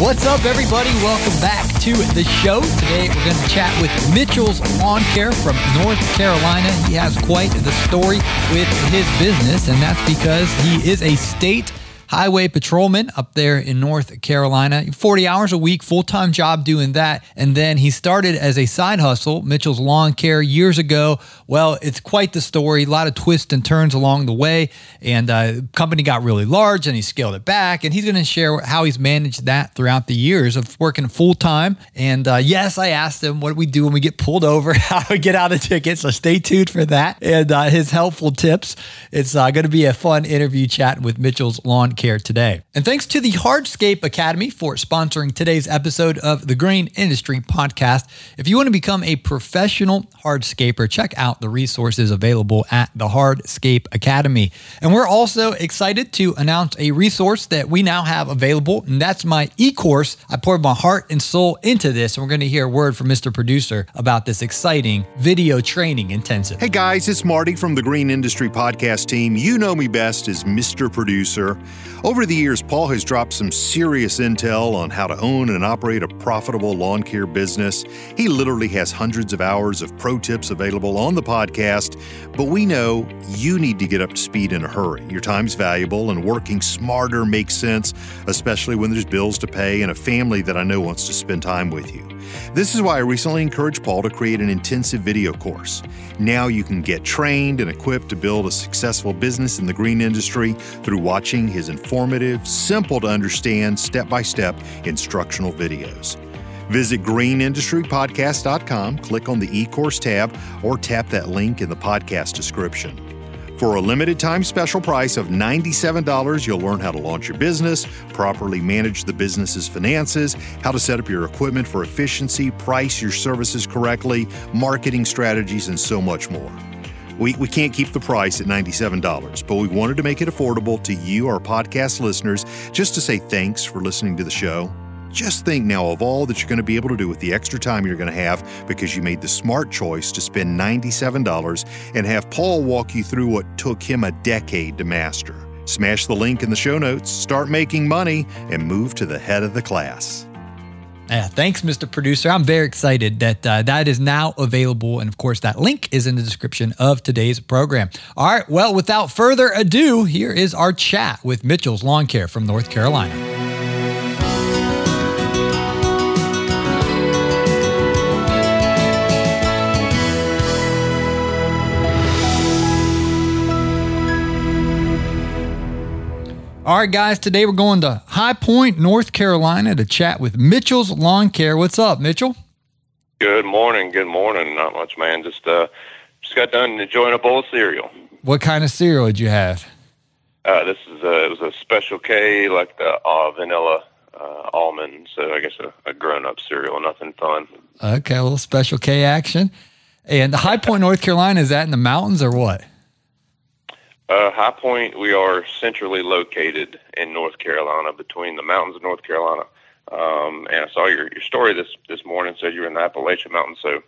What's up, everybody? Welcome back to the show. Today, we're going to chat with Mitchell's Lawn Care from North Carolina. He has quite the story with his business, and that's because he is a state highway patrolman up there in North Carolina. 40 hours a week, full time job doing that. And then he started as a side hustle, Mitchell's Lawn Care, years ago. Well, it's quite the story, a lot of twists and turns along the way. And uh, company got really large and he scaled it back. And he's going to share how he's managed that throughout the years of working full time. And uh, yes, I asked him, what we do when we get pulled over? how we get out of tickets? So stay tuned for that and uh, his helpful tips. It's uh, going to be a fun interview chatting with Mitchell's Lawn Care today. And thanks to the Hardscape Academy for sponsoring today's episode of the Green Industry Podcast. If you want to become a professional hardscaper, check out the resources available at the Hardscape Academy. And we're also excited to announce a resource that we now have available, and that's my e course. I poured my heart and soul into this, and we're going to hear a word from Mr. Producer about this exciting video training intensive. Hey guys, it's Marty from the Green Industry Podcast team. You know me best as Mr. Producer. Over the years, Paul has dropped some serious intel on how to own and operate a profitable lawn care business. He literally has hundreds of hours of pro tips available on the podcast, but we know you need to get up to speed in a hurry. Your time's valuable and working smarter makes sense, especially when there's bills to pay and a family that I know wants to spend time with you. This is why I recently encouraged Paul to create an intensive video course. Now you can get trained and equipped to build a successful business in the green industry through watching his informative, simple to understand, step by step instructional videos. Visit greenindustrypodcast.com, click on the e course tab, or tap that link in the podcast description. For a limited time special price of $97, you'll learn how to launch your business, properly manage the business's finances, how to set up your equipment for efficiency, price your services correctly, marketing strategies, and so much more. We, we can't keep the price at $97, but we wanted to make it affordable to you, our podcast listeners, just to say thanks for listening to the show. Just think now of all that you're going to be able to do with the extra time you're going to have because you made the smart choice to spend $97 and have Paul walk you through what took him a decade to master. Smash the link in the show notes, start making money, and move to the head of the class. Yeah, thanks, Mr. Producer. I'm very excited that uh, that is now available. And of course, that link is in the description of today's program. All right. Well, without further ado, here is our chat with Mitchell's Lawn Care from North Carolina. All right, guys, today we're going to High Point, North Carolina to chat with Mitchell's Lawn Care. What's up, Mitchell? Good morning. Good morning. Not much, man. Just uh, just got done enjoying a bowl of cereal. What kind of cereal did you have? Uh, this is a, it was a Special K, like the uh, vanilla uh, almond. So I guess a, a grown-up cereal. Nothing fun. Okay, a little Special K action. And the High Point, North Carolina, is that in the mountains or what? Uh, High Point, we are centrally located in North Carolina, between the mountains of North Carolina. Um, and I saw your, your story this this morning. Said you're in the Appalachian Mountains, so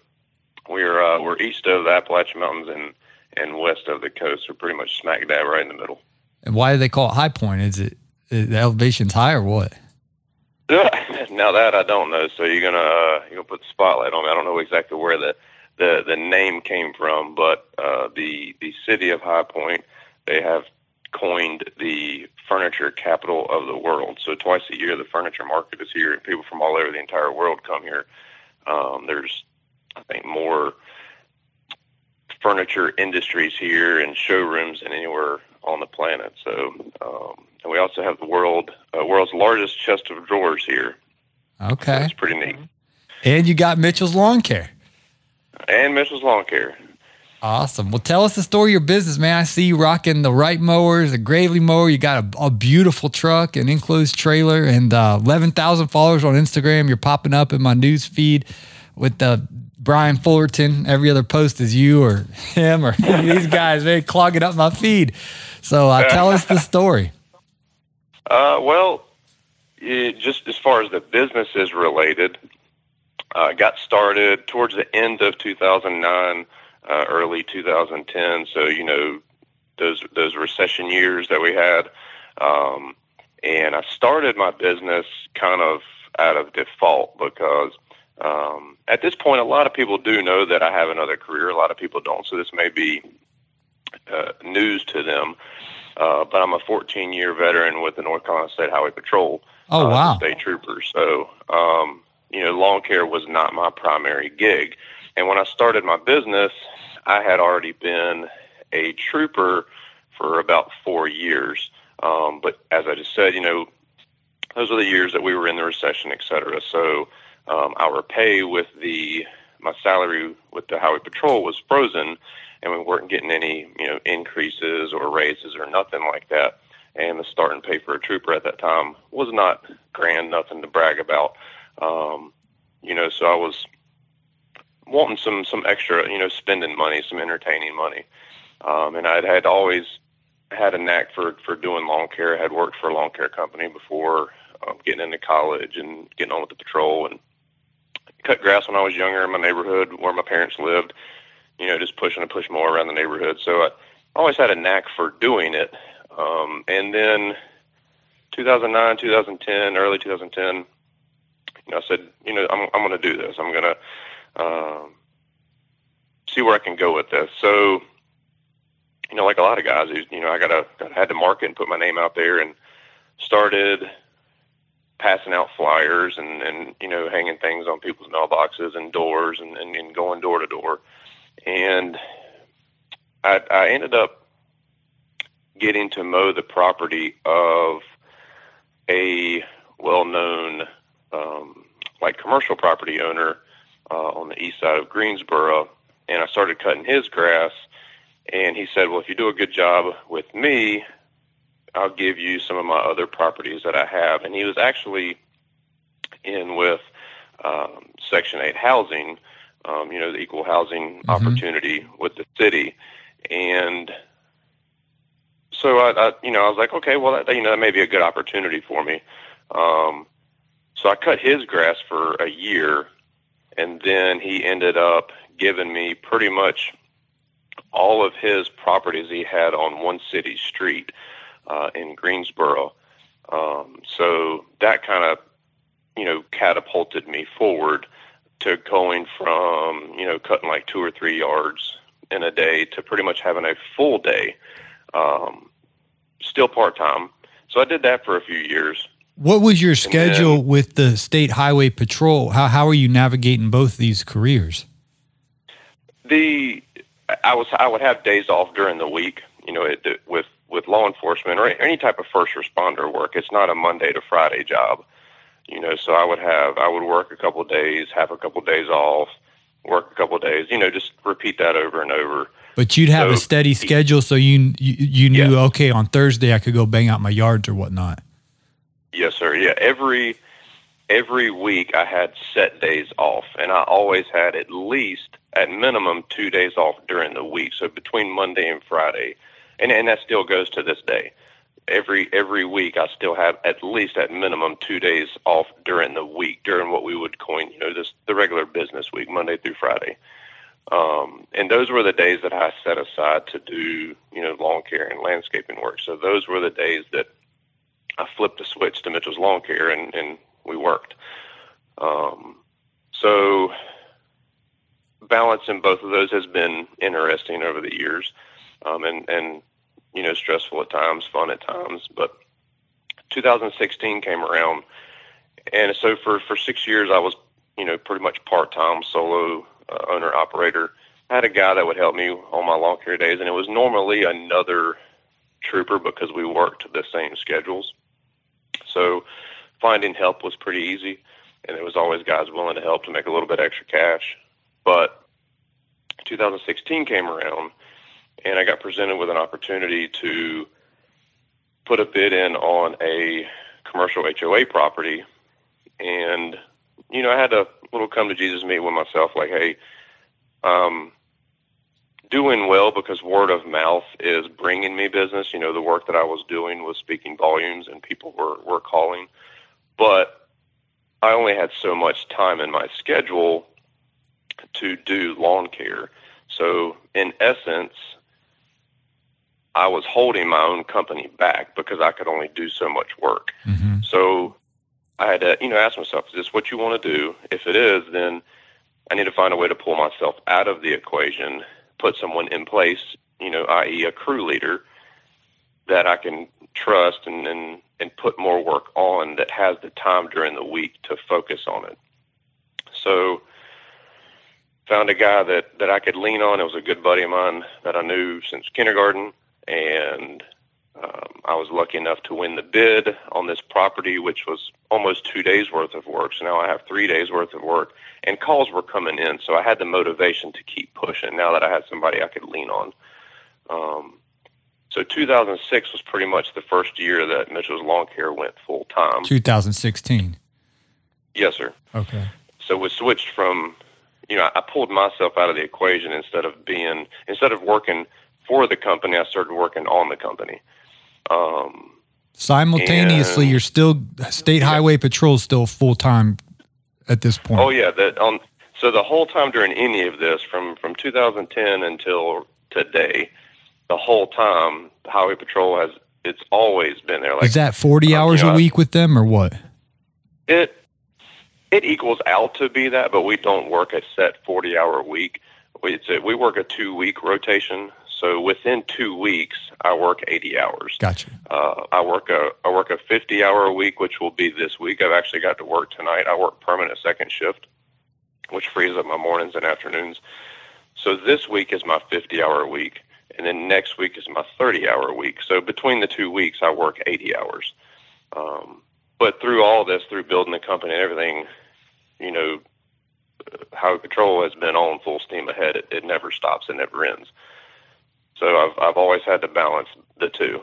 we're uh, we're east of the Appalachian Mountains and and west of the coast. We're pretty much smack dab right in the middle. And why do they call it High Point? Is it is the elevation's high or what? now that I don't know. So you're gonna uh, you're gonna put the spotlight on me. I don't know exactly where the the, the name came from, but uh, the the city of High Point they have coined the furniture capital of the world. So twice a year, the furniture market is here, and people from all over the entire world come here. Um, there's, I think, more furniture industries here and showrooms than anywhere on the planet. So, um, and we also have the world uh, world's largest chest of drawers here. Okay, so it's pretty neat. And you got Mitchell's Lawn Care. And Mitchell's Lawn Care. Awesome. Well, tell us the story of your business, man. I see you rocking the Wright mowers, the Gravely mower. You got a, a beautiful truck, an enclosed trailer, and uh, 11,000 followers on Instagram. You're popping up in my news feed with the Brian Fullerton. Every other post is you or him or these guys. They clogging up my feed. So uh, tell us the story. Uh, well, it, just as far as the business is related, uh, got started towards the end of 2009, uh, early 2010. So you know those those recession years that we had, um, and I started my business kind of out of default because um, at this point, a lot of people do know that I have another career. A lot of people don't, so this may be uh, news to them. Uh, but I'm a 14 year veteran with the North Carolina State Highway Patrol. Oh, uh, wow. State trooper. So, um, you know, lawn care was not my primary gig. And when I started my business, I had already been a trooper for about four years. Um, but as I just said, you know, those are the years that we were in the recession, et cetera. So um, our pay with the my salary with the highway patrol was frozen, and we weren't getting any you know increases or raises or nothing like that. And the starting pay for a trooper at that time was not grand, nothing to brag about. Um, you know, so I was wanting some some extra, you know, spending money, some entertaining money. Um, and I'd had always had a knack for for doing lawn care. I had worked for a lawn care company before um, getting into college and getting on with the patrol and cut grass when I was younger in my neighborhood where my parents lived. You know, just pushing and push more around the neighborhood. So I always had a knack for doing it. Um, and then 2009, 2010, early 2010, you know, I said, you know, I'm I'm going to do this. I'm going to um, see where I can go with this. So, you know, like a lot of guys, you know, I got to had to market and put my name out there and started passing out flyers and, and you know hanging things on people's mailboxes and doors and, and, and going door to door and I, I ended up getting to mow the property of a well-known um, like commercial property owner uh, on the east side of Greensboro and I started cutting his grass and he said well if you do a good job with me I'll give you some of my other properties that I have. And he was actually in with um, Section 8 housing, um, you know, the equal housing mm-hmm. opportunity with the city. And so I, I, you know, I was like, okay, well, that, you know, that may be a good opportunity for me. Um, so I cut his grass for a year, and then he ended up giving me pretty much all of his properties he had on one city street uh, in Greensboro. Um, so that kind of, you know, catapulted me forward to going from, you know, cutting like two or three yards in a day to pretty much having a full day, um, still part time. So I did that for a few years. What was your schedule then, with the state highway patrol? How how are you navigating both these careers? The I was I would have days off during the week. You know, it, with with law enforcement or any type of first responder work, it's not a Monday to Friday job. You know, so I would have I would work a couple of days, have a couple of days off, work a couple of days. You know, just repeat that over and over. But you'd have so, a steady schedule, so you you, you knew yeah. okay on Thursday I could go bang out my yards or whatnot. Yes, sir. Yeah, every every week I had set days off, and I always had at least at minimum two days off during the week. So between Monday and Friday, and and that still goes to this day. Every every week, I still have at least at minimum two days off during the week, during what we would coin, you know, this the regular business week, Monday through Friday. Um, and those were the days that I set aside to do, you know, lawn care and landscaping work. So those were the days that I flipped the switch to Mitchell's Lawn Care and, and we worked. Um, so balancing both of those has been interesting over the years um, and and you know stressful at times, fun at times. But 2016 came around, and so for for six years I was you know pretty much part time solo uh, owner operator. I had a guy that would help me on my lawn care days, and it was normally another trooper because we worked the same schedules. So finding help was pretty easy, and there was always guys willing to help to make a little bit extra cash. But 2016 came around, and I got presented with an opportunity to put a bid in on a commercial HOA property. And, you know, I had a little come to Jesus meet with myself like, hey, um, doing well because word of mouth is bringing me business. You know, the work that I was doing was speaking volumes and people were, were calling. But I only had so much time in my schedule to do lawn care. So, in essence, I was holding my own company back because I could only do so much work. Mm-hmm. So, I had to, you know, ask myself, is this what you want to do? If it is, then I need to find a way to pull myself out of the equation, put someone in place, you know, i.e., a crew leader that I can trust and, and and put more work on that has the time during the week to focus on it. So found a guy that that I could lean on. It was a good buddy of mine that I knew since kindergarten, and um, I was lucky enough to win the bid on this property, which was almost two days worth of work. So now I have three days worth of work, and calls were coming in. So I had the motivation to keep pushing. Now that I had somebody I could lean on. Um, so 2006 was pretty much the first year that Mitchell's Lawn Care went full time. 2016. Yes, sir. Okay. So we switched from, you know, I pulled myself out of the equation instead of being instead of working for the company, I started working on the company. Um, Simultaneously, and, you're still state yeah. highway patrol still full time at this point. Oh yeah, that on. So the whole time during any of this, from from 2010 until today, the whole time the highway patrol has it's always been there. Like, Is that 40 um, hours you know, a week with them or what? It it equals out to be that, but we don't work a set 40 hour week. We, a, we work a two week rotation. So within two weeks, I work 80 hours. Gotcha. Uh, I work a I work a 50 hour a week, which will be this week. I've actually got to work tonight. I work permanent second shift, which frees up my mornings and afternoons. So this week is my 50 hour week, and then next week is my 30 hour week. So between the two weeks, I work 80 hours. Um, but through all this, through building the company and everything, you know, Highway Patrol has been on full steam ahead. It, it never stops. It never ends. So I've I've always had to balance the two.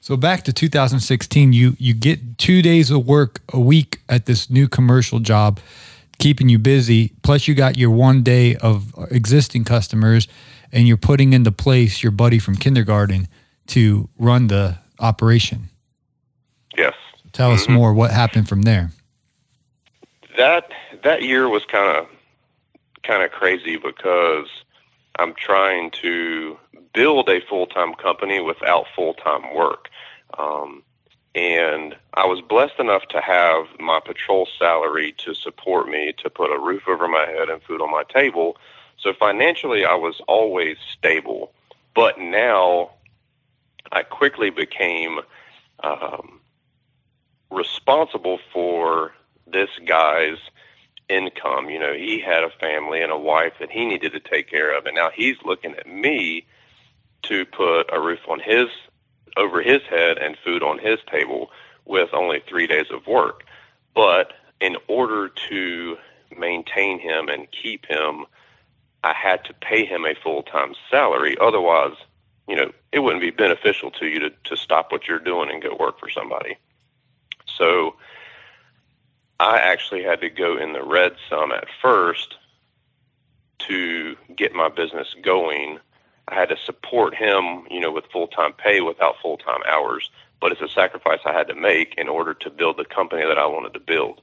So back to 2016, you you get two days of work a week at this new commercial job, keeping you busy. Plus, you got your one day of existing customers, and you're putting into place your buddy from kindergarten to run the operation. Yes. Tell mm-hmm. us more. What happened from there? That that year was kind of kind of crazy because I'm trying to build a full time company without full time work. Um, and I was blessed enough to have my patrol salary to support me to put a roof over my head and food on my table. So financially, I was always stable. But now I quickly became um, responsible for this guy's income. You know, he had a family and a wife that he needed to take care of, and now he's looking at me to put a roof on his over his head and food on his table with only three days of work. But in order to maintain him and keep him, I had to pay him a full time salary. Otherwise, you know, it wouldn't be beneficial to you to, to stop what you're doing and go work for somebody. So I actually had to go in the red some at first to get my business going. I had to support him, you know, with full time pay without full time hours, but it's a sacrifice I had to make in order to build the company that I wanted to build.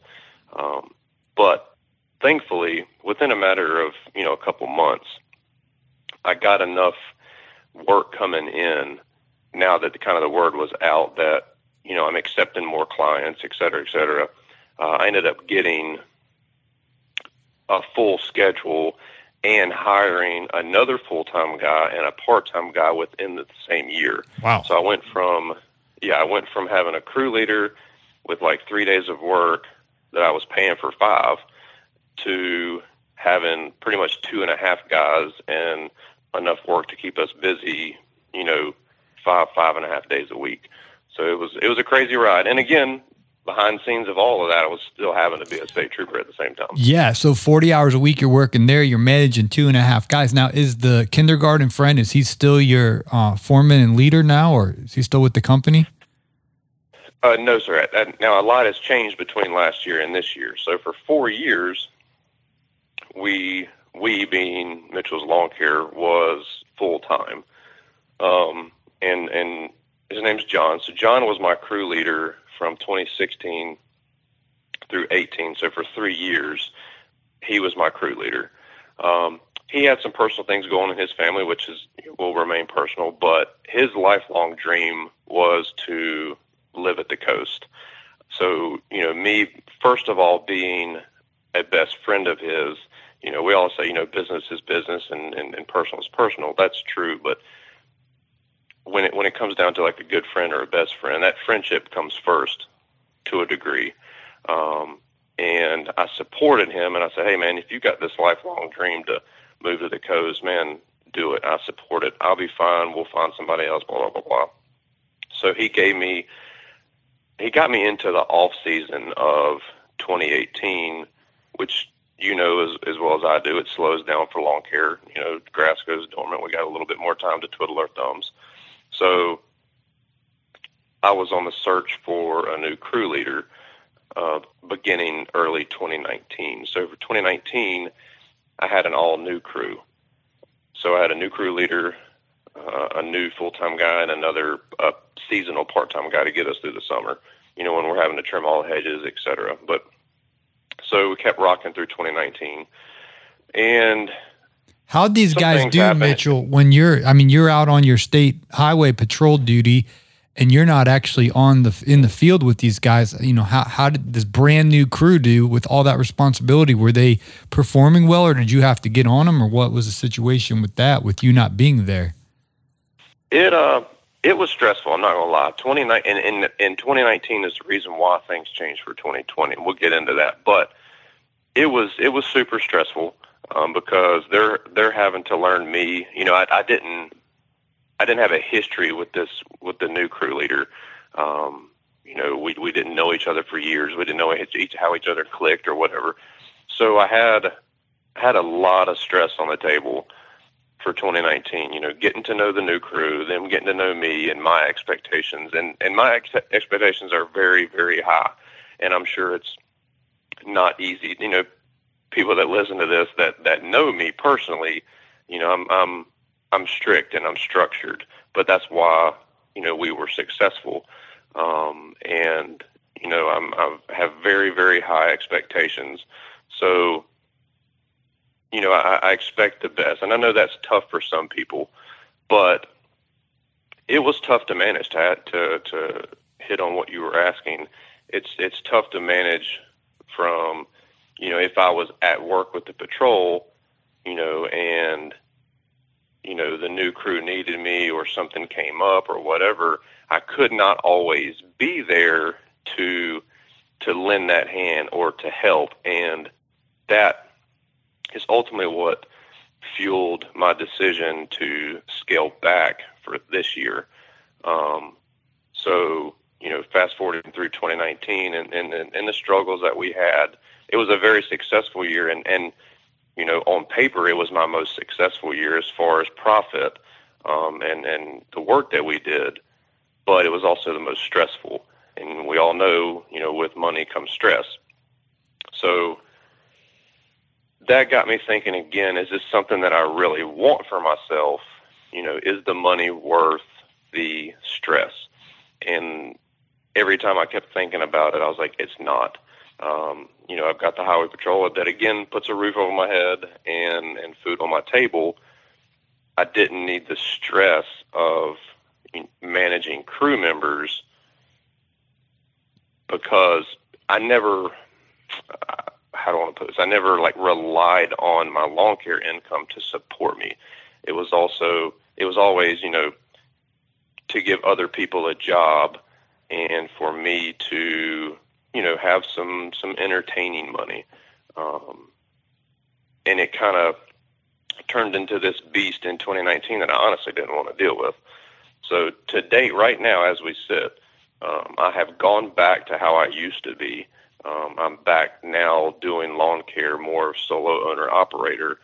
Um, but thankfully, within a matter of you know a couple months, I got enough work coming in. Now that the kind of the word was out that you know I'm accepting more clients, et cetera, et cetera uh, I ended up getting a full schedule and hiring another full time guy and a part time guy within the same year. Wow. So I went from yeah, I went from having a crew leader with like three days of work that I was paying for five to having pretty much two and a half guys and enough work to keep us busy, you know, five, five and a half days a week. So it was it was a crazy ride. And again, behind scenes of all of that, I was still having to be a state trooper at the same time. Yeah. So 40 hours a week you're working there, you're managing two and a half guys. Now, is the kindergarten friend, is he still your uh, foreman and leader now, or is he still with the company? Uh, no, sir. Now, a lot has changed between last year and this year. So for four years, we we being Mitchell's Lawn Care was full time. Um, and and his name's John. So John was my crew leader from 2016 through 18. So for three years, he was my crew leader. Um, he had some personal things going in his family, which is will remain personal. But his lifelong dream was to live at the coast. So you know, me first of all being a best friend of his. You know, we all say you know business is business and, and, and personal is personal. That's true, but when it when it comes down to like a good friend or a best friend, that friendship comes first to a degree. Um, and I supported him, and I said, "Hey, man, if you got this lifelong dream to move to the coast, man, do it. I support it. I'll be fine. We'll find somebody else. Blah blah blah blah." So he gave me, he got me into the off season of 2018, which you know as as well as I do, it slows down for lawn care. You know, grass goes dormant. We got a little bit more time to twiddle our thumbs. So I was on the search for a new crew leader uh, beginning early 2019. So for 2019, I had an all new crew. So I had a new crew leader, uh, a new full time guy, and another uh, seasonal part time guy to get us through the summer. You know, when we're having to trim all the hedges, et cetera. But so we kept rocking through 2019, and How'd these guys do, happen. Mitchell, when you're I mean, you're out on your state highway patrol duty and you're not actually on the in the field with these guys, you know, how how did this brand new crew do with all that responsibility? Were they performing well or did you have to get on them or what was the situation with that with you not being there? It uh it was stressful. I'm not gonna lie. Twenty nine in, in in 2019 is the reason why things changed for 2020. We'll get into that, but it was it was super stressful um, because they're they're having to learn me. You know, I, I didn't I didn't have a history with this with the new crew leader. Um, you know, we we didn't know each other for years. We didn't know each, how each other clicked or whatever. So I had had a lot of stress on the table for 2019. You know, getting to know the new crew, them getting to know me and my expectations, and and my ex- expectations are very very high, and I'm sure it's not easy. You know, people that listen to this that that know me personally, you know, I'm I'm I'm strict and I'm structured, but that's why you know we were successful. Um, and you know, I'm I have very very high expectations. So, you know, I, I expect the best, and I know that's tough for some people, but it was tough to manage. To to to hit on what you were asking, it's it's tough to manage from you know, if I was at work with the patrol, you know, and you know the new crew needed me or something came up or whatever, I could not always be there to to lend that hand or to help, and that is ultimately what fueled my decision to scale back for this year. Um, so you know, fast forwarding through 2019 and, and, and the struggles that we had it was a very successful year, and and you know on paper it was my most successful year as far as profit um, and and the work that we did, but it was also the most stressful. And we all know, you know, with money comes stress. So that got me thinking again: Is this something that I really want for myself? You know, is the money worth the stress? And every time I kept thinking about it, I was like, it's not. Um, you know, I've got the highway patrol that again puts a roof over my head and and food on my table. I didn't need the stress of managing crew members because I never uh, how do I want to put this? I never like relied on my lawn care income to support me. It was also it was always you know to give other people a job and for me to you know, have some some entertaining money, um, and it kind of turned into this beast in 2019 that I honestly didn't want to deal with. So to date, right now, as we sit, um, I have gone back to how I used to be. Um, I'm back now doing lawn care, more solo owner operator.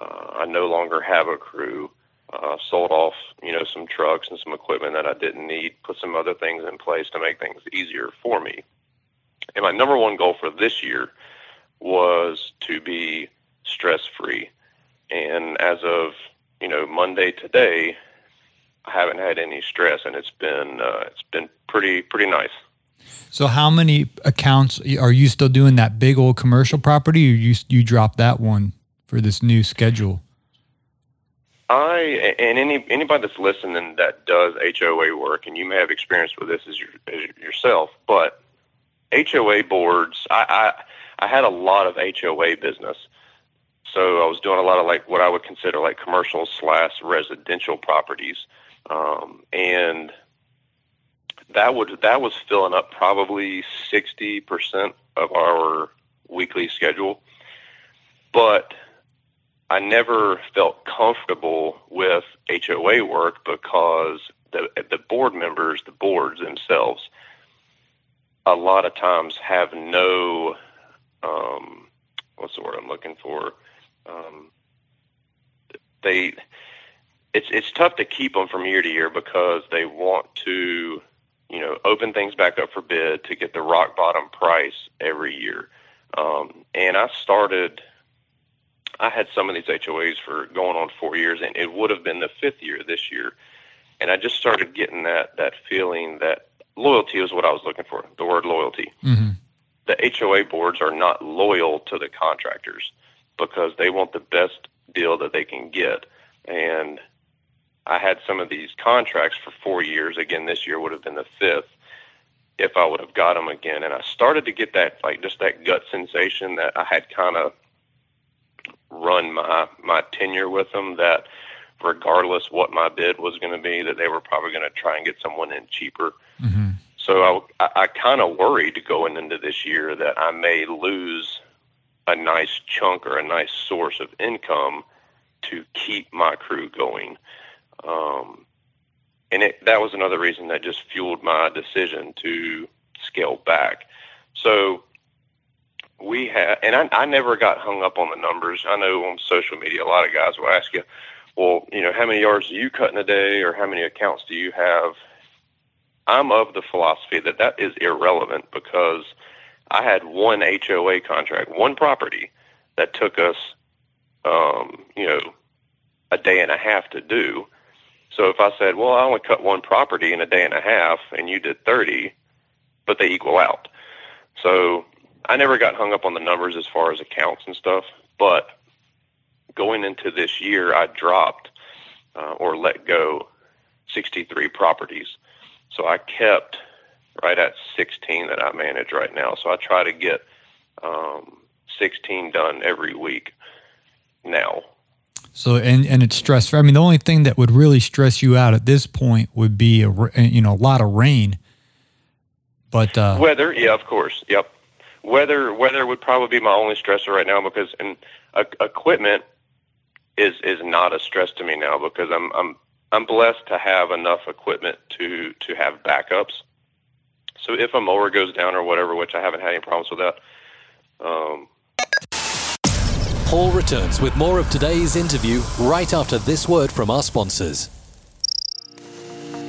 Uh, I no longer have a crew. Uh, sold off, you know, some trucks and some equipment that I didn't need. Put some other things in place to make things easier for me. And my number one goal for this year was to be stress free. And as of you know Monday today, I haven't had any stress, and it's been uh, it's been pretty pretty nice. So, how many accounts are you still doing that big old commercial property, or you you dropped that one for this new schedule? I and any anybody that's listening that does HOA work, and you may have experience with this as, your, as yourself, but HOA boards, I, I I had a lot of HOA business, so I was doing a lot of like what I would consider like commercial slash residential properties, um, and that would that was filling up probably sixty percent of our weekly schedule, but I never felt comfortable with HOA work because the the board members, the boards themselves, a lot of times have no um, what's the word I'm looking for? Um, they it's it's tough to keep them from year to year because they want to you know open things back up for bid to get the rock bottom price every year. Um, and I started I had some of these HOAs for going on four years, and it would have been the fifth year this year. And I just started getting that that feeling that loyalty is what I was looking for. The word loyalty. Mm-hmm. The HOA boards are not loyal to the contractors because they want the best deal that they can get. And I had some of these contracts for four years. Again, this year would have been the fifth if I would have got them again. And I started to get that, like, just that gut sensation that I had kind of run my my tenure with them that regardless what my bid was going to be that they were probably going to try and get someone in cheaper mm-hmm. So i i, kind of worried going into this year that i may lose a nice chunk or a nice source of income to keep my crew going um, and it, that was another reason that just fueled my decision to scale back so we had, and I, I never got hung up on the numbers. I know on social media, a lot of guys will ask you, well, you know, how many yards do you cut in a day or how many accounts do you have? I'm of the philosophy that that is irrelevant because I had one HOA contract, one property that took us, um, you know, a day and a half to do. So if I said, well, I only cut one property in a day and a half and you did 30, but they equal out. So I never got hung up on the numbers as far as accounts and stuff, but going into this year, I dropped uh, or let go 63 properties. So I kept right at 16 that I manage right now. So I try to get um, 16 done every week now. So and and it's stressful. I mean, the only thing that would really stress you out at this point would be a you know a lot of rain. But uh, weather, yeah, of course, yep. Weather weather would probably be my only stressor right now because and uh, equipment is is not a stress to me now because I'm I'm I'm blessed to have enough equipment to to have backups. So if a mower goes down or whatever, which I haven't had any problems with that. Um, Paul returns with more of today's interview right after this word from our sponsors.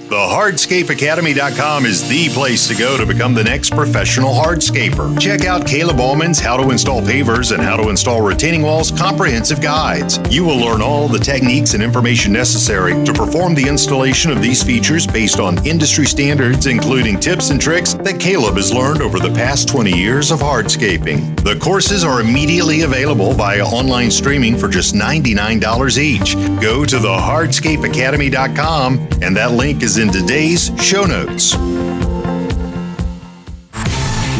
TheHardscapeAcademy.com is the place to go to become the next professional hardscaper. Check out Caleb Allman's How to Install Pavers and How to Install Retaining Walls comprehensive guides. You will learn all the techniques and information necessary to perform the installation of these features based on industry standards, including tips and tricks that Caleb has learned over the past 20 years of hardscaping. The courses are immediately available via online streaming for just $99 each. Go to thehardscapeacademy.com and that link is in today's show notes.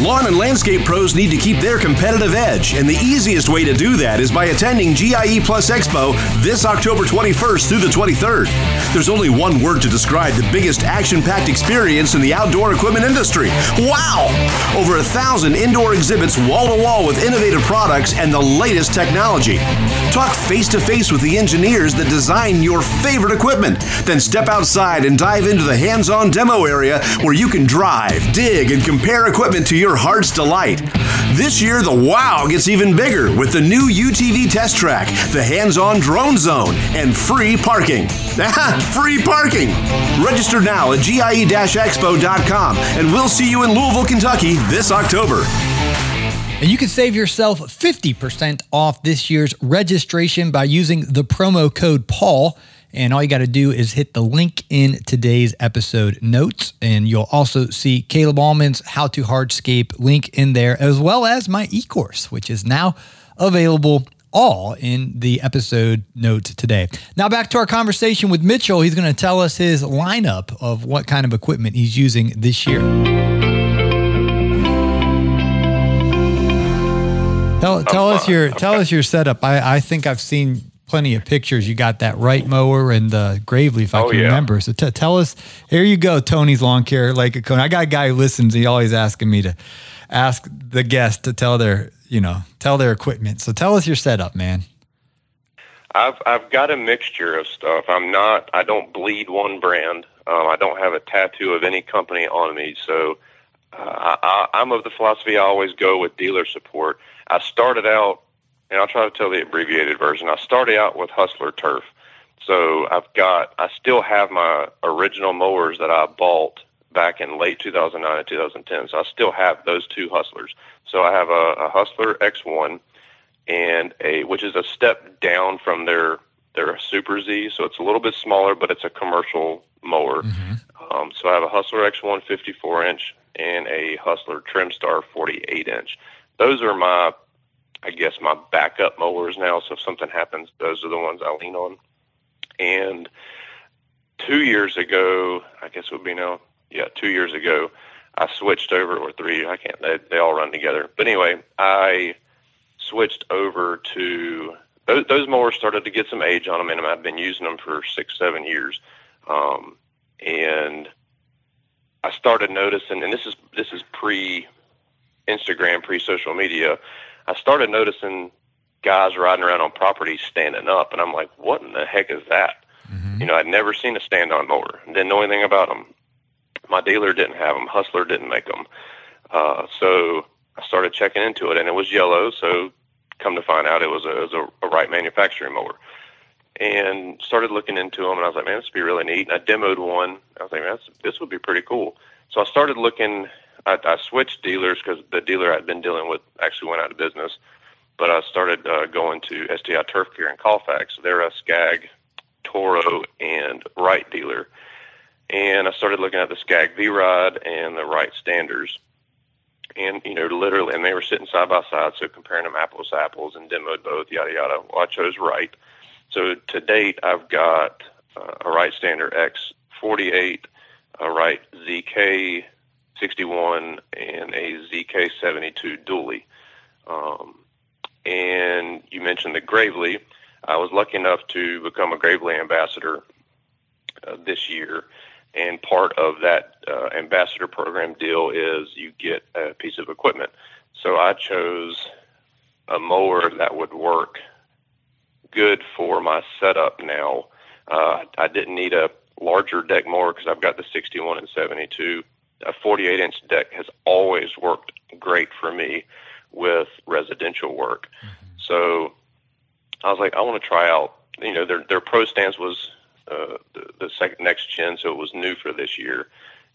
Lawn and landscape pros need to keep their competitive edge, and the easiest way to do that is by attending GIE Plus Expo this October 21st through the 23rd. There's only one word to describe the biggest action packed experience in the outdoor equipment industry. Wow! Over a thousand indoor exhibits wall to wall with innovative products and the latest technology. Talk face to face with the engineers that design your favorite equipment. Then step outside and dive into the hands on demo area where you can drive, dig, and compare equipment to your your heart's delight. This year, the wow gets even bigger with the new UTV test track, the hands on drone zone, and free parking. free parking! Register now at GIE expo.com, and we'll see you in Louisville, Kentucky this October. And you can save yourself 50% off this year's registration by using the promo code Paul. And all you got to do is hit the link in today's episode notes. And you'll also see Caleb Allman's How to Hardscape link in there, as well as my e course, which is now available all in the episode notes today. Now, back to our conversation with Mitchell. He's going to tell us his lineup of what kind of equipment he's using this year. Tell, tell us your tell us your setup. I, I think I've seen plenty of pictures. You got that Wright mower and the Gravely, if I Oh, can yeah. remember. So t- tell us. Here you go, Tony's Lawn Care Lake Oconee. I got a guy who listens. He always asking me to ask the guest to tell their you know tell their equipment. So tell us your setup, man. I've I've got a mixture of stuff. I'm not. I don't bleed one brand. Um, I don't have a tattoo of any company on me. So uh, I, I'm of the philosophy I always go with dealer support. I started out, and I'll try to tell the abbreviated version. I started out with Hustler Turf. So I've got. I still have my original mowers that I bought back in late 2009 and 2010. So I still have those two Hustlers. So I have a, a Hustler X1 and a which is a step down from their their Super Z, so it's a little bit smaller, but it's a commercial mower. Um, so I have a Hustler X1 54 inch and a Hustler Trimstar 48 inch. Those are my, I guess, my backup mowers now. So if something happens, those are the ones I lean on. And two years ago, I guess it would be now, yeah, two years ago, I switched over, or three, I can't, they, they all run together. But anyway, I switched over to those, those mowers started to get some age on them, and I've been using them for six, seven years. Um, and I started noticing, and this is this is pre Instagram, pre social media. I started noticing guys riding around on property standing up, and I'm like, what in the heck is that? You know, I'd never seen a stand-on mower. Didn't know anything about them. My dealer didn't have them. Hustler didn't make them. Uh, so I started checking into it, and it was yellow. So come to find out, it was a, it was a, a Wright manufacturing mower. And started looking into them, and I was like, man, this would be really neat. And I demoed one. I was like, man, this would be pretty cool. So I started looking. I, I switched dealers because the dealer I'd been dealing with actually went out of business. But I started uh, going to STI Turf Care in Colfax. They're a Skag, Toro, and Wright dealer. And I started looking at the Skag V-Rod and the Wright Standards. And, you know, literally, and they were sitting side by side, so comparing them apples to apples and demoed both, yada, yada. Well, I chose Wright. So to date, I've got uh, a Wright Standard X48, a Wright ZK61, and a ZK72 dually. Um, and you mentioned the Gravely. I was lucky enough to become a Gravely ambassador uh, this year, and part of that uh, ambassador program deal is you get a piece of equipment. So I chose a mower that would work good for my setup now. Uh, I didn't need a larger deck mower because I've got the 61 and 72. A 48 inch deck has always worked great for me with residential work. So I was like, I want to try out. You know, their their Pro Stance was uh, the, the second next gen, so it was new for this year,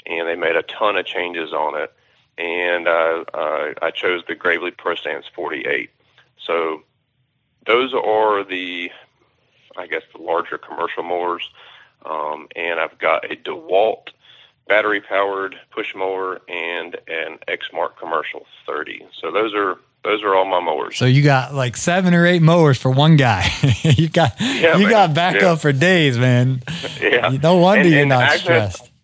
and they made a ton of changes on it. And uh, uh, I chose the Gravely Pro Stance 48. So those are the, I guess, the larger commercial mowers. Um, and I've got a DeWalt battery powered push mower and an Exmark commercial 30. So those are those are all my mowers. So you got like seven or eight mowers for one guy. you got Yeah, you man. got backup Yeah. for days, man. yeah. No wonder And- you're and not stressed.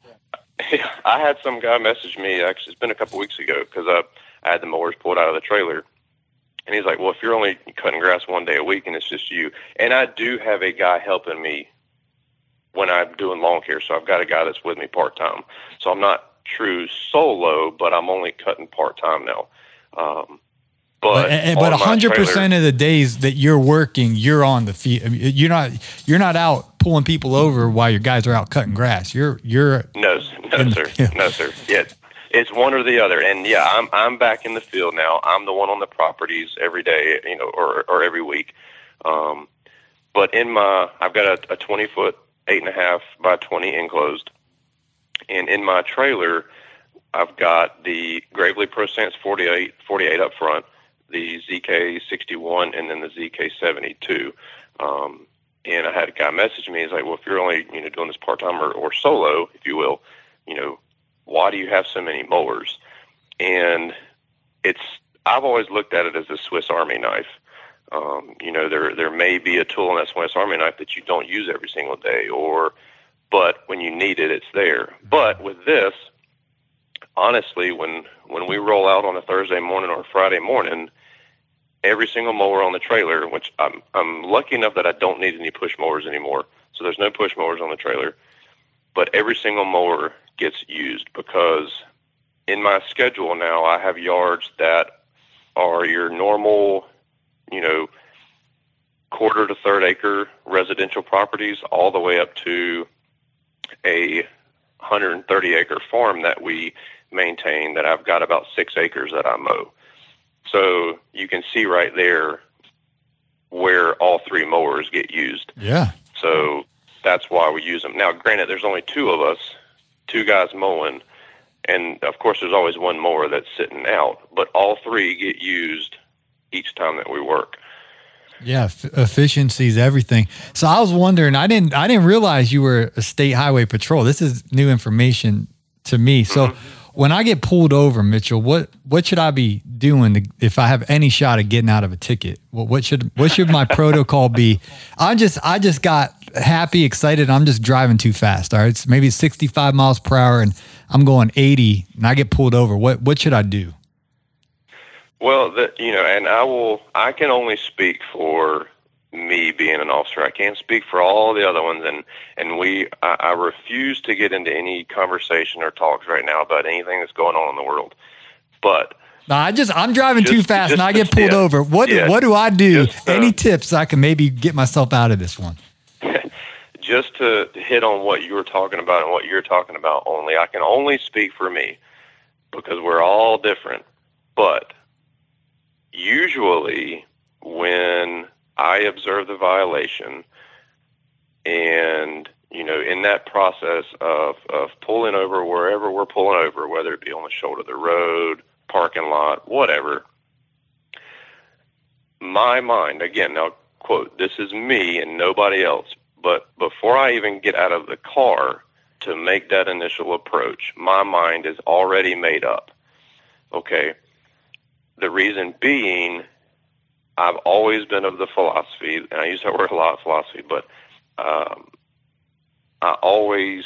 I had some guy message me. Actually, it's been a couple weeks ago because I, I had the mowers pulled out of the trailer, and he's like, "Well, if you're only cutting grass one day a week and it's just you," and I do have a guy helping me when I'm doing lawn care, so I've got a guy that's with me part time. So I'm not true solo, but I'm only cutting part time now. Um, but But, on my hundred percent of the days that you're working, you're on the field. You're not you're not out pulling people over while your guys are out cutting grass. You're you're No, no, sir. field. No, sir. Yeah, it's one or the other. And yeah, I'm I'm back in the field now. I'm the one on the properties every day, you know, or or every week. Um, but in my, I've got a, a 20 foot, eight and a half by 20 enclosed, and in my trailer, I've got the Gravely Pro Stance 48, 48 up front, the ZK61 and then the ZK72. Um, and I had a guy message me. He's like, "Well, if you're only you know doing this part time or, or solo, if you will, you know, why do you have so many mowers?" And it's I've always looked at it as a Swiss Army knife. Um, you know, there there may be a tool in that Swiss Army knife that you don't use every single day, or but when you need it, it's there. But with this, honestly, when when we roll out on a Thursday morning or a Friday morning, every single mower on the trailer, which I'm I'm lucky enough that I don't need any push mowers anymore. So there's no push mowers on the trailer. But every single mower gets used because in my schedule now I have yards that are your normal, you know, quarter to third acre residential properties all the way up to a 130 acre farm that we maintain that I've got about six acres that I mow. So you can see right there where all three mowers get used. Yeah. So that's why we use them. Now, granted, there's only two of us, two guys mowing, and of course, there's always one mower that's sitting out, but all three get used each time that we work. Yeah, f- efficiency is everything. So I was wondering, I didn't, I didn't realize you were a state highway patrol. This is new information to me. So. Mm-hmm when I get pulled over, Mitchell, what what should I be doing to, if I have any shot of getting out of a ticket? What, what should what should my protocol be? I just I just got happy, excited. I'm just driving too fast. All right, it's maybe 65 miles per hour, and I'm going 80, and I get pulled over. What what should I do? Well, the, you know, and I will. I can only speak for me being an officer. I can't speak for all the other ones, and and we I, I refuse to get into any conversation or talks right now about anything that's going on in the world. But no, I just I'm driving just, too fast and I get pulled yeah, over. What yeah, what do I do? Just, uh, any tips I can maybe get myself out of this one? just to hit on what you were talking about and what you're talking about only, I can only speak for me because we're all different. But usually when I observe the violation, and you know, in that process of of pulling over wherever we're pulling over, whether it be on the shoulder of the road, parking lot, whatever. My mind, again, now quote, this is me and nobody else. But before I even get out of the car to make that initial approach, my mind is already made up. Okay. The reason being I've always been of the philosophy, and I use that word a lot, philosophy, but um, I always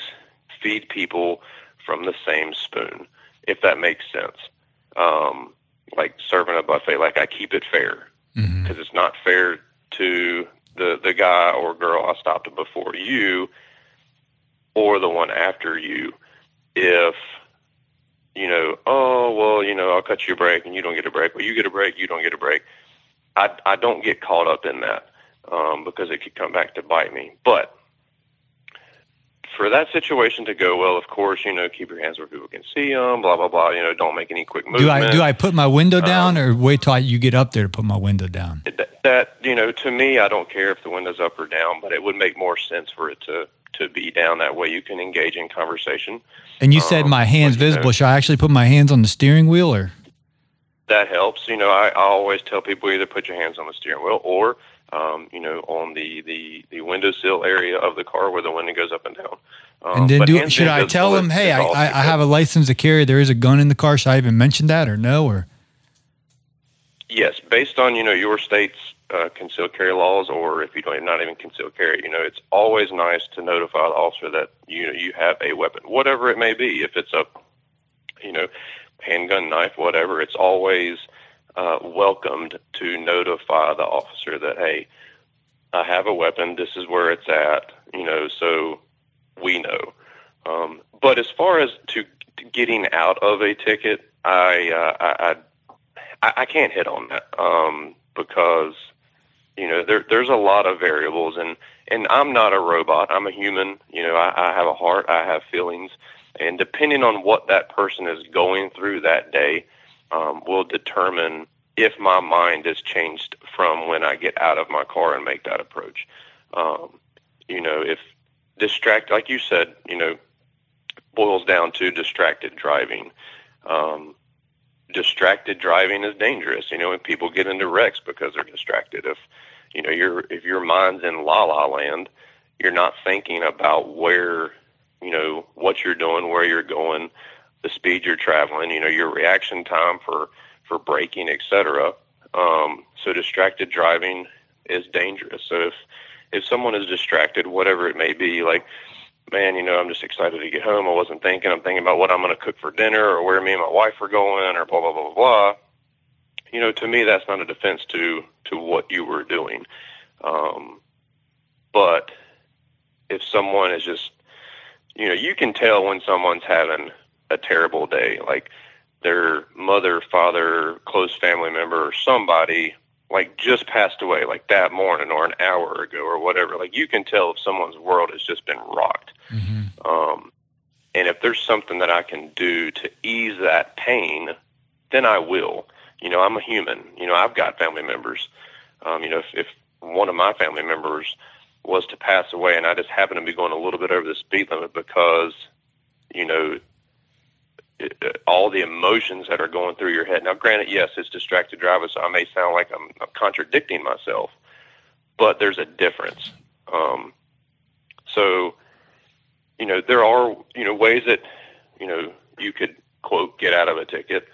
feed people from the same spoon, if that makes sense. Um, like serving a buffet, like I keep it fair because mm-hmm. it's not fair to the the guy or girl I stopped before you or the one after you if you know, oh well, you know, I'll cut you a break and you don't get a break. Well, you get a break, you don't get a break. I, I don't get caught up in that um, because it could come back to bite me. But for that situation to go well, of course, you know, keep your hands where people can see them. Blah blah blah. You know, don't make any quick movement. Do I do I put my window down, um, or wait till I, you get up there to put my window down? That, that you know, to me, I don't care if the window's up or down, but it would make more sense for it to to be down that way. You can engage in conversation. And you said um, my hands visible. Know, Should I actually put my hands on the steering wheel, or that helps. You know, I, I always tell people either put your hands on the steering wheel or, um, you know, on the, the, the windowsill area of the car where the window goes up and down. Um, and then do, should I tell them, hey, I, I, I have a license to carry. There is a gun in the car. Should I even mention that or no? Or yes, based on you know your state's uh, concealed carry laws, or if you don't not even conceal carry, you know, it's always nice to notify the officer that you know you have a weapon, whatever it may be. If it's a you know handgun, knife, whatever, it's always uh, welcomed to notify the officer that, hey, I have a weapon. This is where it's at. You know, so we know. Um, but as far as to, to getting out of a ticket, I, uh, I, I, I can't hit on that um, because you know there, there's a lot of variables, and and I'm not a robot. I'm a human. You know, I, I have a heart. I have feelings. And depending on what that person is going through that day, um, will determine if my mind has changed from when I get out of my car and make that approach. Um, you know, if distract, like you said, you know, boils down to distracted driving. Um, distracted driving is dangerous. You know, when people get into wrecks because they're distracted. If you know your if your mind's in la la land, you're not thinking about where you know what you're doing, where you're going, the speed you're traveling. You know, your reaction time for for braking, etc. Um, so distracted driving is dangerous. So if if someone is distracted, whatever it may be, like man, you know, I'm just excited to get home. I wasn't thinking. I'm thinking about what I'm going to cook for dinner or where me and my wife are going or blah blah blah blah blah. You know, to me, that's not a defense to to what you were doing. Um, but if someone is just, you know, you can tell when someone's having a terrible day, like their mother, father, close family member, or somebody like just passed away like that morning or an hour ago or whatever like you can tell if someone's world has just been rocked. Mm-hmm. um, and if there's something that i can do to ease that pain then i will. You know i'm a human. You know i've got family members. Um, you know if, if one of my family members was to pass away and i just happen to be going a little bit over the speed limit because you know all the emotions that are going through your head. Now, granted, yes, it's distracted driving, so I may sound like I'm, I'm contradicting myself, but there's a difference. Um, so, you know, there are you know ways that you know you could quote get out of a ticket,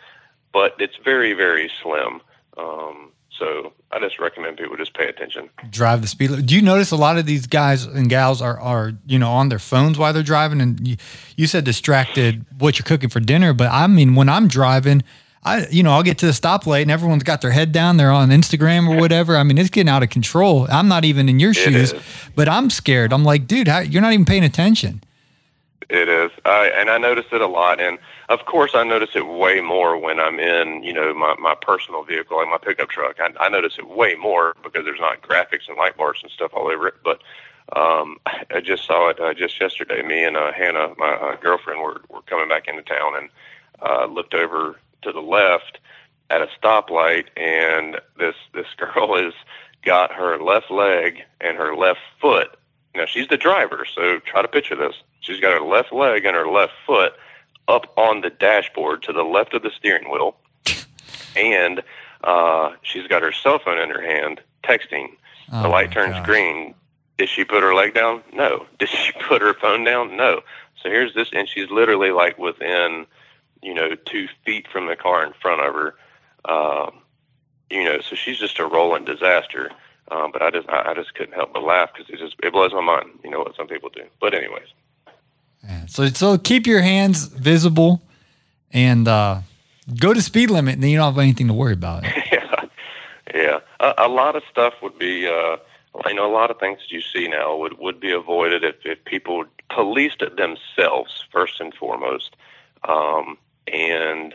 but it's very very slim. Um, so I just recommend people just pay attention. Drive the speed limit. Do you notice a lot of these guys and gals are, are you know on their phones while they're driving? And you, you said distracted what you're cooking for dinner, but I mean when I'm driving, I you know I'll get to the stoplight and everyone's got their head down. They're on Instagram or whatever. I mean it's getting out of control. I'm not even in your shoes, but I'm scared. I'm like, dude, how, you're not even paying attention. It is, I, and I notice it a lot. And of course, I notice it way more when I'm in, you know, my my personal vehicle, like my pickup truck. I, I notice it way more because there's not graphics and light bars and stuff all over it. But um, I just saw it uh, just yesterday. Me and uh, Hannah, my uh, girlfriend, were were coming back into town and uh, looked over to the left at a stoplight, and this this girl has got her left leg and her left foot. Now she's the driver, so try to picture this She's got her left leg and her left foot up on the dashboard to the left of the steering wheel, and uh, she's got her cell phone in her hand texting. Oh the light turns gosh. green. Did she put her leg down? No. Did she put her phone down? No. So here's this, and she's literally like within, you know, two feet from the car in front of her. Um, you know, so she's just a rolling disaster. Um, but I just, I, I just couldn't help but laugh because it just, it blows my mind. You know what some people do. But anyways. So so keep your hands visible and uh, go to speed limit, and then you don't have anything to worry about. yeah, yeah. A, a, lot of stuff would be. Uh, I know a lot of things that you see now would would be avoided if if people policed it themselves first and foremost, um, and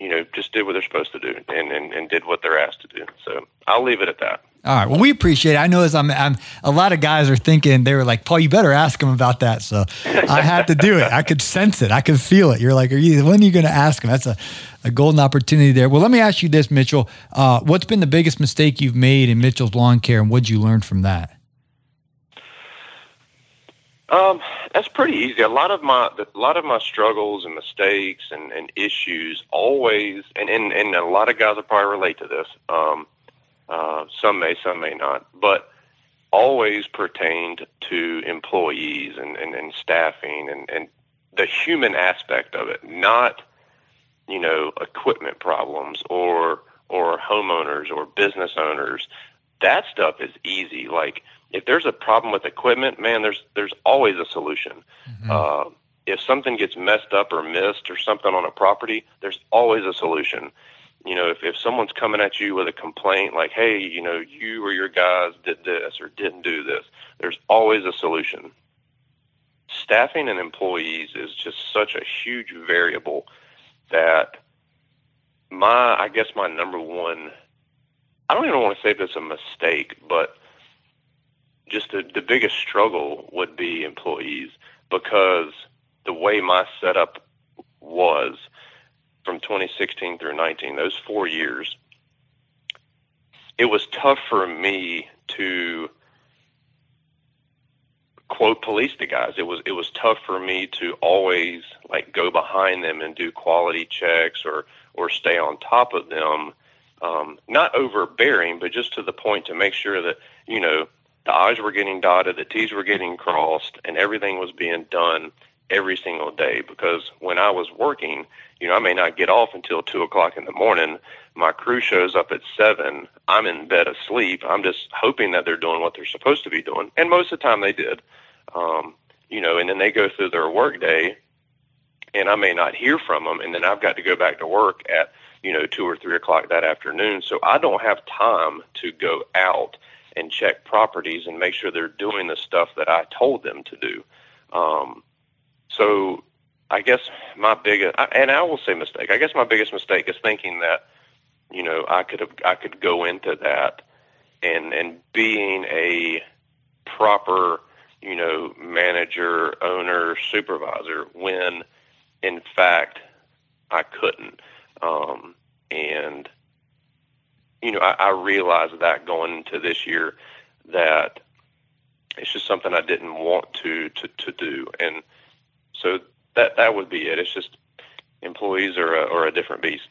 you know just did what they're supposed to do and, and and did what they're asked to do. So I'll leave it at that. All right. Well, we appreciate it. I know as I'm, I'm, a lot of guys are thinking they were like, Paul, you better ask him about that. So I had to do it. I could sense it. I could feel it. You're like, are you, when are you going to ask him? That's a, a golden opportunity there. Well, let me ask you this, Mitchell. Uh, what's been the biggest mistake you've made in Mitchell's lawn care and what'd you learn from that? Um, that's pretty easy. A lot of my a lot of my struggles and mistakes and, and issues always and, and, and a lot of guys will probably relate to this. Um, uh, some may, some may not, but always pertained to employees and, and, and staffing and, and the human aspect of it, not you know equipment problems or or homeowners or business owners. That stuff is easy. Like if there's a problem with equipment, man, there's there's always a solution. Mm-hmm. Uh, if something gets messed up or missed or something on a property, there's always a solution you know, if, if someone's coming at you with a complaint like, hey, you know, you or your guys did this or didn't do this, there's always a solution. Staffing and employees is just such a huge variable that my, I guess my number one, I don't even want to say if it's a mistake, but just the, the biggest struggle would be employees because the way my setup was – from 2016 through 19, those four years, it was tough for me to quote police the guys. It was it was tough for me to always like go behind them and do quality checks or or stay on top of them. Um, not overbearing, but just to the point to make sure that you know the I's were getting dotted, the T's were getting crossed, and everything was being done every single day. Because when I was working, you know, I may not get off until two o'clock in the morning. My crew shows up at seven. I'm in bed asleep. I'm just hoping that they're doing what they're supposed to be doing, and most of the time they did. Um, you know, and then they go through their work day, and I may not hear from them, and then I've got to go back to work at you know two or three o'clock that afternoon. So I don't have time to go out and check properties and make sure they're doing the stuff that I told them to do. Um, so I guess my biggest, and I will say mistake. I guess my biggest mistake is thinking that, you know, I could have, I could go into that, and and being a proper, you know, manager, owner, supervisor, when in fact I couldn't, um, and you know, I, I realized that going into this year that it's just something I didn't want to to to do, and so that that would be it. It's just employees are a, are a different beast.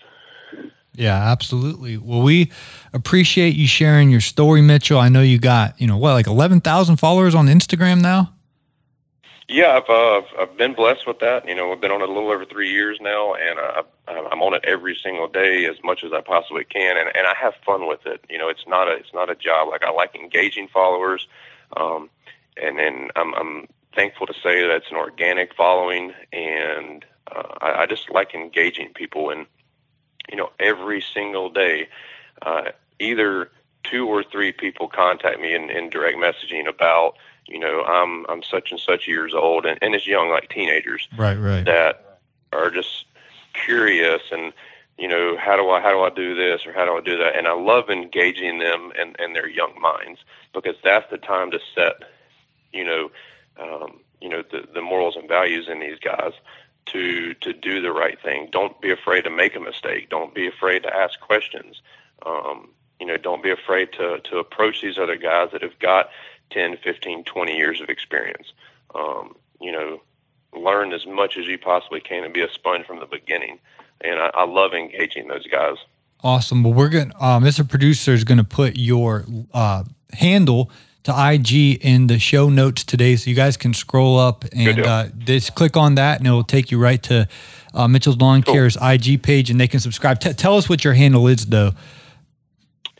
Yeah, absolutely. Well, we appreciate you sharing your story, Mitchell. I know you got you know what like eleven thousand followers on Instagram now. Yeah, I've uh, I've been blessed with that. You know, I've been on it a little over three years now, and I, I'm on it every single day as much as I possibly can, and and I have fun with it. You know, it's not a it's not a job. Like I like engaging followers, um, and then I'm I'm thankful to say that it's an organic following, and uh, I, I just like engaging people. And you know, every single day, uh, either two or three people contact me in, in direct messaging about you know, I'm I'm such and such years old, and, and it's young like teenagers, right, right, that are just curious and you know how do I how do I do this or how do I do that, and I love engaging them and and their young minds because that's the time to set, you know, um, you know the the morals and values in these guys to to do the right thing. Don't be afraid to make a mistake. Don't be afraid to ask questions. Um, you know, don't be afraid to to approach these other guys that have got 10, 15, 20 years of experience. Um, you know, learn as much as you possibly can and be a sponge from the beginning. And I, I love engaging those guys. Awesome. Well, we're going to, uh, Mr. Producer is going to put your uh, handle to IG in the show notes today. So you guys can scroll up and uh, just click on that and it will take you right to uh, Mitchell's Lawn cool. Care's IG page and they can subscribe. T- tell us what your handle is though.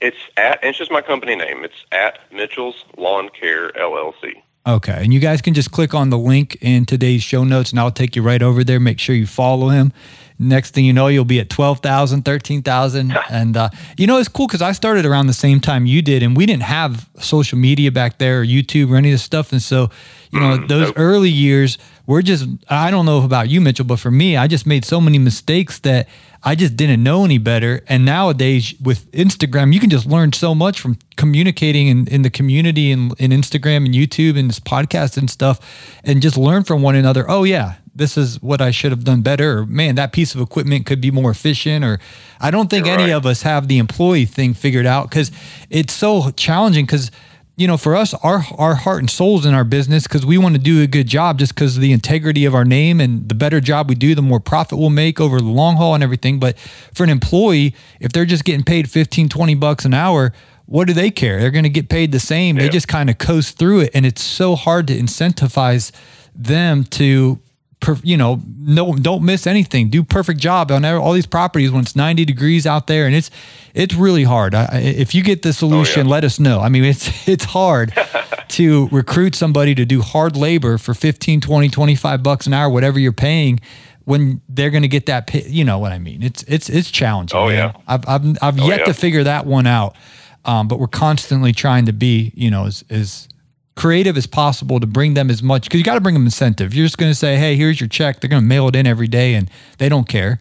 It's at, it's just my company name. It's at Mitchell's Lawn Care LLC. Okay. And you guys can just click on the link in today's show notes and I'll take you right over there. Make sure you follow him. Next thing you know, you'll be at 12,000, 13,000. and, uh, you know, it's cool because I started around the same time you did, and we didn't have social media back there or YouTube or any of this stuff. And so, you know, mm, those nope. early years, we're just, I don't know about you, Mitchell, but for me, I just made so many mistakes that I just didn't know any better. And nowadays with Instagram, you can just learn so much from communicating in, in the community and in Instagram and YouTube and this podcast and stuff and just learn from one another. Oh yeah, this is what I should have done better. Or man, that piece of equipment could be more efficient. Or I don't think You're any right. of us have the employee thing figured out because it's so challenging because you know, for us, our our heart and souls in our business because we want to do a good job just because of the integrity of our name and the better job we do, the more profit we'll make over the long haul and everything. But for an employee, if they're just getting paid 15, 20 bucks an hour, what do they care? They're going to get paid the same. Yeah. They just kind of coast through it. And it's so hard to incentivize them to per, you know, no, don't miss anything. Do perfect job on all these properties when it's 90 degrees out there, and it's it's really hard. I, if you get the solution, oh, yeah. let us know. I mean, it's it's hard to recruit somebody to do hard labor for 15, 20, 25 bucks an hour, whatever you're paying when they're going to get that pay, you know what I mean? It's it's it's challenging. Oh man. yeah. I've I've I've oh, yet yeah. to figure that one out. Um, but we're constantly trying to be, you know, as as creative as possible to bring them as much because you got to bring them incentive. You're just going to say, "Hey, here's your check." They're going to mail it in every day, and they don't care.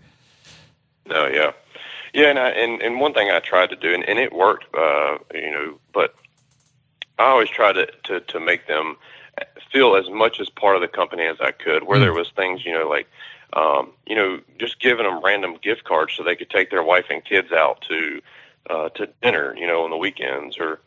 No, yeah, yeah, and I, and and one thing I tried to do, and, and it worked, uh, you know, but I always tried to, to to make them feel as much as part of the company as I could. Where mm. there was things, you know, like um, you know, just giving them random gift cards so they could take their wife and kids out to uh, to dinner, you know, on the weekends or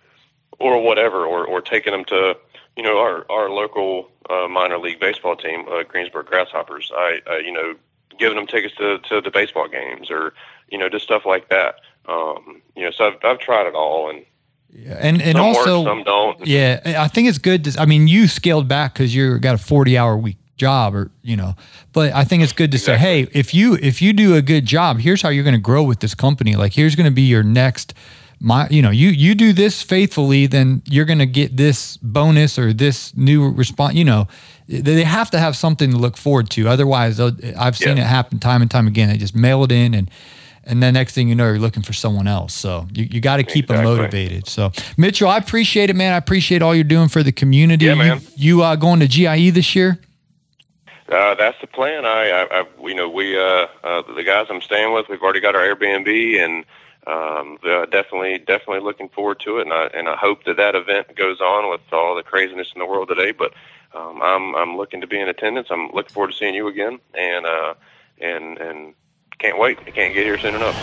or whatever, or or taking them to you know, our our local uh, minor league baseball team, uh, Greensboro Grasshoppers. I, I, you know, giving them tickets to to the baseball games or you know just stuff like that. Um, you know, so I've I've tried it all and. Yeah, and and some also work, some don't. Yeah, I think it's good. To, I mean, you scaled back because you got a forty hour week job, or you know. But I think it's good to exactly. say, hey, if you if you do a good job, here's how you're going to grow with this company. Like, here's going to be your next. My, you know, you you do this faithfully, then you're going to get this bonus or this new response. You know, they have to have something to look forward to. Otherwise, I've seen yeah. it happen time and time again. They just mail it in and and then next thing you know, you're looking for someone else. So you, you got to keep exactly. them motivated. So Mitchell, I appreciate it, man. I appreciate all you're doing for the community. Yeah, man. You, you uh, going to GIE this year? Uh, that's the plan. I, I, I you know, we, uh, uh, the guys I'm staying with, we've already got our Airbnb, and um, definitely, definitely looking forward to it. And I, and I hope that that event goes on with all the craziness in the world today. But um, I'm, I'm looking to be in attendance. I'm looking forward to seeing you again, and, uh, and, and can't wait. I can't get here soon enough.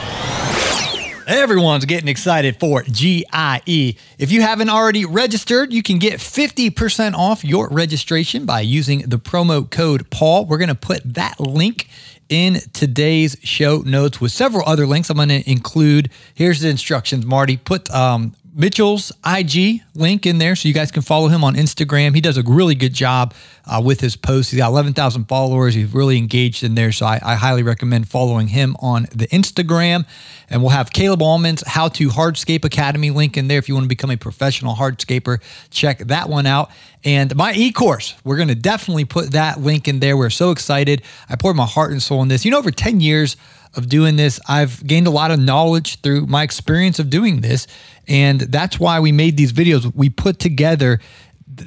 Everyone's getting excited for GIE. If you haven't already registered, you can get 50% off your registration by using the promo code Paul. We're going to put that link in today's show notes with several other links. I'm going to include, here's the instructions, Marty. Put um, Mitchell's IG link in there so you guys can follow him on Instagram. He does a really good job uh, with his posts. He's got 11,000 followers. He's really engaged in there. So I, I, highly recommend following him on the Instagram. And we'll have Caleb Allman's How to Hardscape Academy link in there. If you want to become a professional hardscaper, check that one out. And my e course, we're going to definitely put that link in there. We're so excited. I poured my heart and soul in this. You know, over 10 years, of doing this, I've gained a lot of knowledge through my experience of doing this. And that's why we made these videos. We put together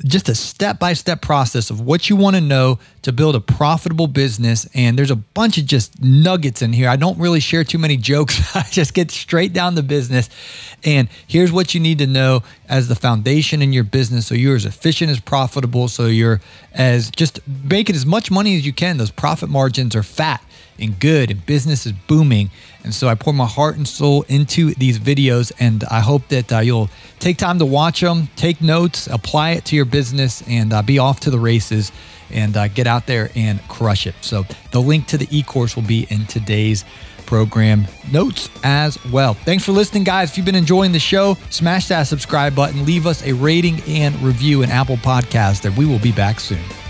just a step by step process of what you want to know to build a profitable business. And there's a bunch of just nuggets in here. I don't really share too many jokes, I just get straight down to business. And here's what you need to know as the foundation in your business so you're as efficient as profitable, so you're as just making as much money as you can. Those profit margins are fat and good and business is booming. And so I pour my heart and soul into these videos, and I hope that uh, you'll take time to watch them, take notes, apply it to your business, and uh, be off to the races and uh, get out there and crush it. So the link to the e course will be in today's program notes as well. Thanks for listening, guys. If you've been enjoying the show, smash that subscribe button, leave us a rating and review in Apple Podcasts, and we will be back soon.